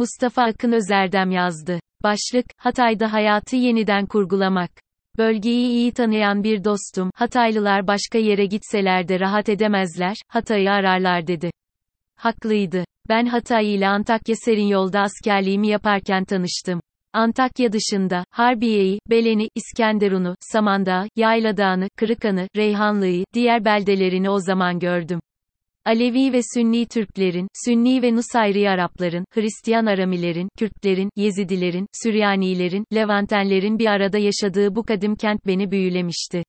Mustafa Akın Özerdem yazdı. Başlık, Hatay'da hayatı yeniden kurgulamak. Bölgeyi iyi tanıyan bir dostum, Hataylılar başka yere gitseler de rahat edemezler, Hatay'ı ararlar dedi. Haklıydı. Ben Hatay ile Antakya Serin yolda askerliğimi yaparken tanıştım. Antakya dışında, Harbiye'yi, Belen'i, İskenderun'u, Samandağ, Yayladağ'ını, Kırıkan'ı, Reyhanlı'yı, diğer beldelerini o zaman gördüm. Alevi ve Sünni Türklerin, Sünni ve Nusayri Arapların, Hristiyan Aramilerin, Kürtlerin, Yezidilerin, Süryanilerin, Levantenlerin bir arada yaşadığı bu kadim kent beni büyülemişti.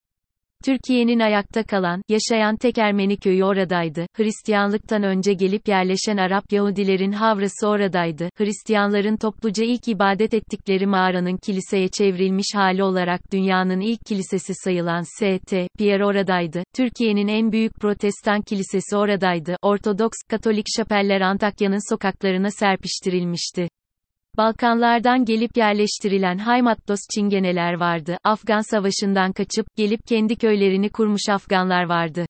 Türkiye'nin ayakta kalan, yaşayan tek Ermeni köyü oradaydı. Hristiyanlıktan önce gelip yerleşen Arap Yahudilerin havrası oradaydı. Hristiyanların topluca ilk ibadet ettikleri mağaranın kiliseye çevrilmiş hali olarak dünyanın ilk kilisesi sayılan St. Pierre oradaydı. Türkiye'nin en büyük protestan kilisesi oradaydı. Ortodoks, Katolik şapeller Antakya'nın sokaklarına serpiştirilmişti. Balkanlardan gelip yerleştirilen Haymatlos Çingeneler vardı. Afgan Savaşı'ndan kaçıp, gelip kendi köylerini kurmuş Afganlar vardı.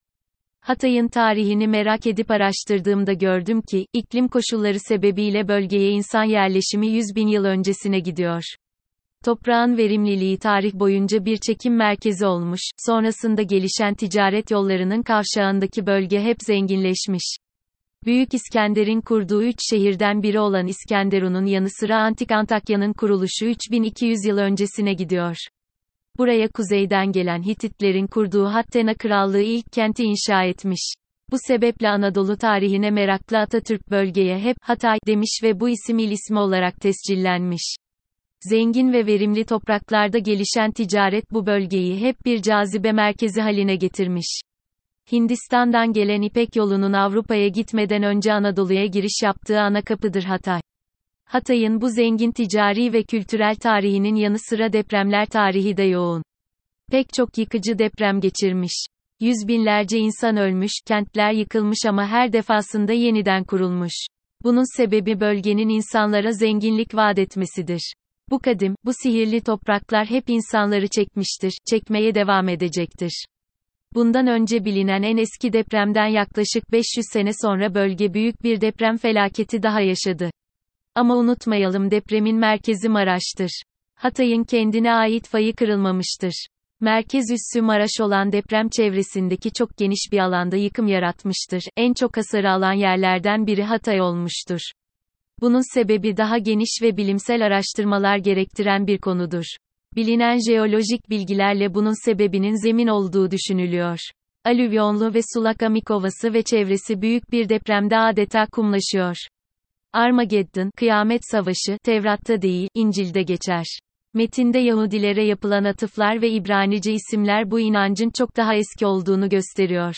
Hatay'ın tarihini merak edip araştırdığımda gördüm ki, iklim koşulları sebebiyle bölgeye insan yerleşimi 100 bin yıl öncesine gidiyor. Toprağın verimliliği tarih boyunca bir çekim merkezi olmuş, sonrasında gelişen ticaret yollarının kavşağındaki bölge hep zenginleşmiş. Büyük İskender'in kurduğu üç şehirden biri olan İskenderun'un yanı sıra Antik Antakya'nın kuruluşu 3200 yıl öncesine gidiyor. Buraya kuzeyden gelen Hititlerin kurduğu Hattena Krallığı ilk kenti inşa etmiş. Bu sebeple Anadolu tarihine meraklı Atatürk bölgeye hep Hatay demiş ve bu isim il ismi olarak tescillenmiş. Zengin ve verimli topraklarda gelişen ticaret bu bölgeyi hep bir cazibe merkezi haline getirmiş. Hindistan'dan gelen İpek yolunun Avrupa'ya gitmeden önce Anadolu'ya giriş yaptığı ana kapıdır Hatay. Hatay'ın bu zengin ticari ve kültürel tarihinin yanı sıra depremler tarihi de yoğun. Pek çok yıkıcı deprem geçirmiş. Yüz binlerce insan ölmüş, kentler yıkılmış ama her defasında yeniden kurulmuş. Bunun sebebi bölgenin insanlara zenginlik vaat etmesidir. Bu kadim, bu sihirli topraklar hep insanları çekmiştir, çekmeye devam edecektir. Bundan önce bilinen en eski depremden yaklaşık 500 sene sonra bölge büyük bir deprem felaketi daha yaşadı. Ama unutmayalım depremin merkezi Maraş'tır. Hatay'ın kendine ait fayı kırılmamıştır. Merkez üssü Maraş olan deprem çevresindeki çok geniş bir alanda yıkım yaratmıştır. En çok hasarı alan yerlerden biri Hatay olmuştur. Bunun sebebi daha geniş ve bilimsel araştırmalar gerektiren bir konudur. Bilinen jeolojik bilgilerle bunun sebebinin zemin olduğu düşünülüyor. Alüvyonlu ve sulak Amik Ovası ve çevresi büyük bir depremde adeta kumlaşıyor. Armageddon, kıyamet savaşı, Tevrat'ta değil, İncil'de geçer. Metinde Yahudilere yapılan atıflar ve İbranice isimler bu inancın çok daha eski olduğunu gösteriyor.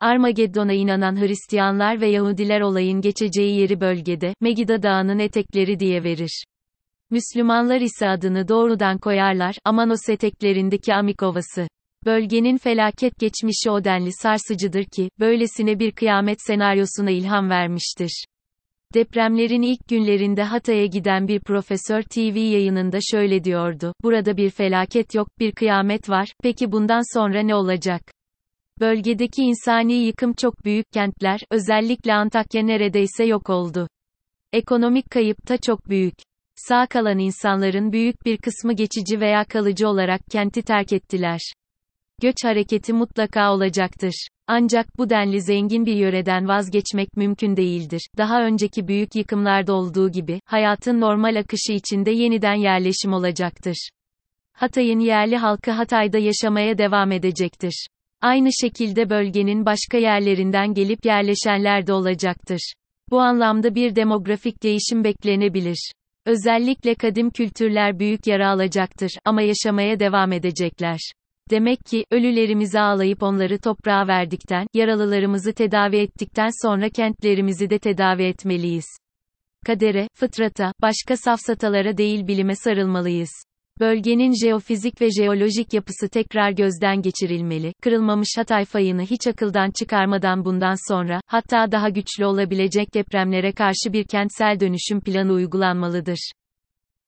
Armageddon'a inanan Hristiyanlar ve Yahudiler olayın geçeceği yeri bölgede, Megiddo Dağı'nın etekleri diye verir. Müslümanlar ise adını doğrudan koyarlar, Amanos eteklerindeki Amikovası. Bölgenin felaket geçmişi o denli sarsıcıdır ki, böylesine bir kıyamet senaryosuna ilham vermiştir. Depremlerin ilk günlerinde Hatay'a giden bir profesör TV yayınında şöyle diyordu, burada bir felaket yok, bir kıyamet var, peki bundan sonra ne olacak? Bölgedeki insani yıkım çok büyük kentler, özellikle Antakya neredeyse yok oldu. Ekonomik kayıp da çok büyük. Sağ kalan insanların büyük bir kısmı geçici veya kalıcı olarak kenti terk ettiler. Göç hareketi mutlaka olacaktır. Ancak bu denli zengin bir yöreden vazgeçmek mümkün değildir. Daha önceki büyük yıkımlarda olduğu gibi, hayatın normal akışı içinde yeniden yerleşim olacaktır. Hatay'ın yerli halkı Hatay'da yaşamaya devam edecektir. Aynı şekilde bölgenin başka yerlerinden gelip yerleşenler de olacaktır. Bu anlamda bir demografik değişim beklenebilir. Özellikle kadim kültürler büyük yara alacaktır ama yaşamaya devam edecekler. Demek ki, ölülerimizi ağlayıp onları toprağa verdikten, yaralılarımızı tedavi ettikten sonra kentlerimizi de tedavi etmeliyiz. Kadere, fıtrata, başka safsatalara değil bilime sarılmalıyız. Bölgenin jeofizik ve jeolojik yapısı tekrar gözden geçirilmeli. Kırılmamış Hatay fayını hiç akıldan çıkarmadan bundan sonra, hatta daha güçlü olabilecek depremlere karşı bir kentsel dönüşüm planı uygulanmalıdır.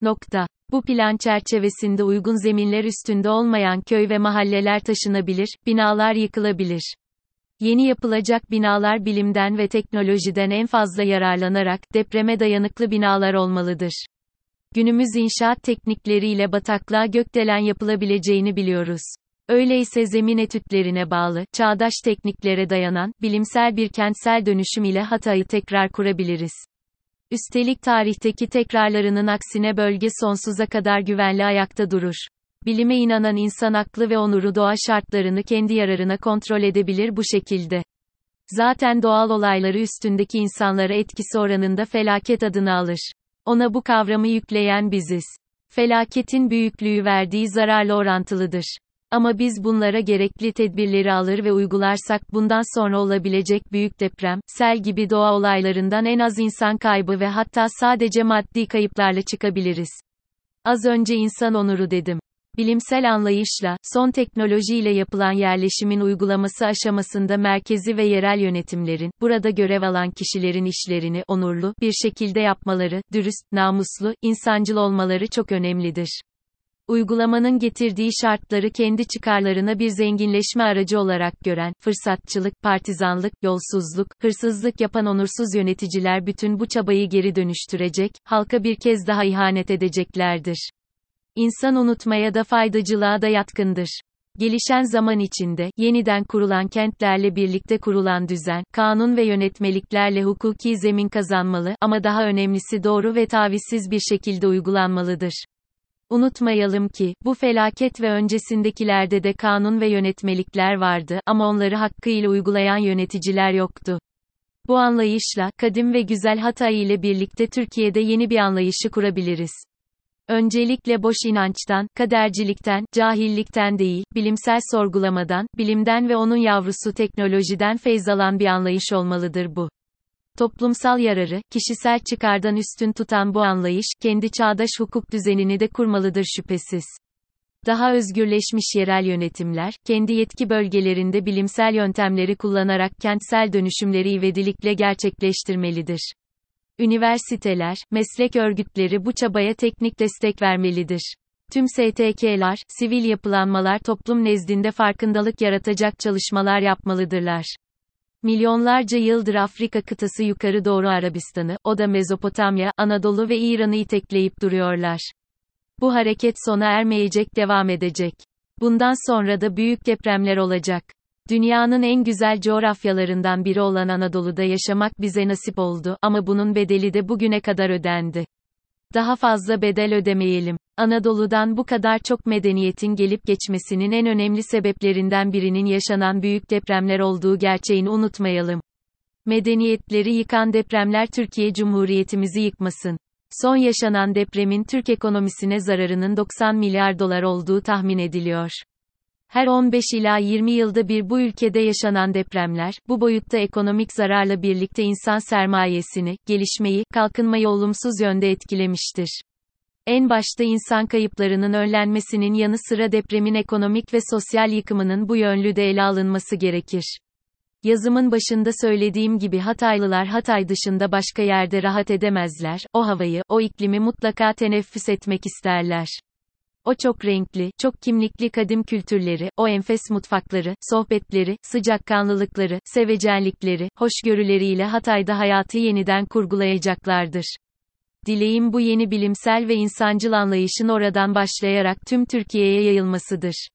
Nokta. Bu plan çerçevesinde uygun zeminler üstünde olmayan köy ve mahalleler taşınabilir, binalar yıkılabilir. Yeni yapılacak binalar bilimden ve teknolojiden en fazla yararlanarak depreme dayanıklı binalar olmalıdır. Günümüz inşaat teknikleriyle bataklığa gökdelen yapılabileceğini biliyoruz. Öyleyse zemin etütlerine bağlı, çağdaş tekniklere dayanan, bilimsel bir kentsel dönüşüm ile Hatay'ı tekrar kurabiliriz. Üstelik tarihteki tekrarlarının aksine bölge sonsuza kadar güvenli ayakta durur. Bilime inanan insan aklı ve onuru doğa şartlarını kendi yararına kontrol edebilir bu şekilde. Zaten doğal olayları üstündeki insanlara etkisi oranında felaket adını alır. Ona bu kavramı yükleyen biziz. Felaketin büyüklüğü verdiği zararla orantılıdır. Ama biz bunlara gerekli tedbirleri alır ve uygularsak bundan sonra olabilecek büyük deprem, sel gibi doğa olaylarından en az insan kaybı ve hatta sadece maddi kayıplarla çıkabiliriz. Az önce insan onuru dedim. Bilimsel anlayışla, son teknolojiyle yapılan yerleşimin uygulaması aşamasında merkezi ve yerel yönetimlerin, burada görev alan kişilerin işlerini, onurlu, bir şekilde yapmaları, dürüst, namuslu, insancıl olmaları çok önemlidir. Uygulamanın getirdiği şartları kendi çıkarlarına bir zenginleşme aracı olarak gören, fırsatçılık, partizanlık, yolsuzluk, hırsızlık yapan onursuz yöneticiler bütün bu çabayı geri dönüştürecek, halka bir kez daha ihanet edeceklerdir. İnsan unutmaya da faydacılığa da yatkındır. Gelişen zaman içinde, yeniden kurulan kentlerle birlikte kurulan düzen, kanun ve yönetmeliklerle hukuki zemin kazanmalı ama daha önemlisi doğru ve tavizsiz bir şekilde uygulanmalıdır. Unutmayalım ki, bu felaket ve öncesindekilerde de kanun ve yönetmelikler vardı ama onları hakkıyla uygulayan yöneticiler yoktu. Bu anlayışla, kadim ve güzel Hatay ile birlikte Türkiye'de yeni bir anlayışı kurabiliriz. Öncelikle boş inançtan, kadercilikten, cahillikten değil, bilimsel sorgulamadan, bilimden ve onun yavrusu teknolojiden feyz alan bir anlayış olmalıdır bu. Toplumsal yararı, kişisel çıkardan üstün tutan bu anlayış, kendi çağdaş hukuk düzenini de kurmalıdır şüphesiz. Daha özgürleşmiş yerel yönetimler, kendi yetki bölgelerinde bilimsel yöntemleri kullanarak kentsel dönüşümleri ivedilikle gerçekleştirmelidir. Üniversiteler, meslek örgütleri bu çabaya teknik destek vermelidir. Tüm STK'lar, sivil yapılanmalar toplum nezdinde farkındalık yaratacak çalışmalar yapmalıdırlar. Milyonlarca yıldır Afrika kıtası yukarı doğru Arabistan'ı, o da Mezopotamya, Anadolu ve İran'ı itekleyip duruyorlar. Bu hareket sona ermeyecek devam edecek. Bundan sonra da büyük depremler olacak. Dünyanın en güzel coğrafyalarından biri olan Anadolu'da yaşamak bize nasip oldu ama bunun bedeli de bugüne kadar ödendi. Daha fazla bedel ödemeyelim. Anadolu'dan bu kadar çok medeniyetin gelip geçmesinin en önemli sebeplerinden birinin yaşanan büyük depremler olduğu gerçeğini unutmayalım. Medeniyetleri yıkan depremler Türkiye Cumhuriyetimizi yıkmasın. Son yaşanan depremin Türk ekonomisine zararının 90 milyar dolar olduğu tahmin ediliyor. Her 15 ila 20 yılda bir bu ülkede yaşanan depremler, bu boyutta ekonomik zararla birlikte insan sermayesini, gelişmeyi, kalkınmayı olumsuz yönde etkilemiştir. En başta insan kayıplarının önlenmesinin yanı sıra depremin ekonomik ve sosyal yıkımının bu yönlü de ele alınması gerekir. Yazımın başında söylediğim gibi Hataylılar Hatay dışında başka yerde rahat edemezler, o havayı, o iklimi mutlaka teneffüs etmek isterler. O çok renkli, çok kimlikli kadim kültürleri, o enfes mutfakları, sohbetleri, sıcakkanlılıkları, sevecenlikleri, hoşgörüleriyle Hatay'da hayatı yeniden kurgulayacaklardır. Dileğim bu yeni bilimsel ve insancıl anlayışın oradan başlayarak tüm Türkiye'ye yayılmasıdır.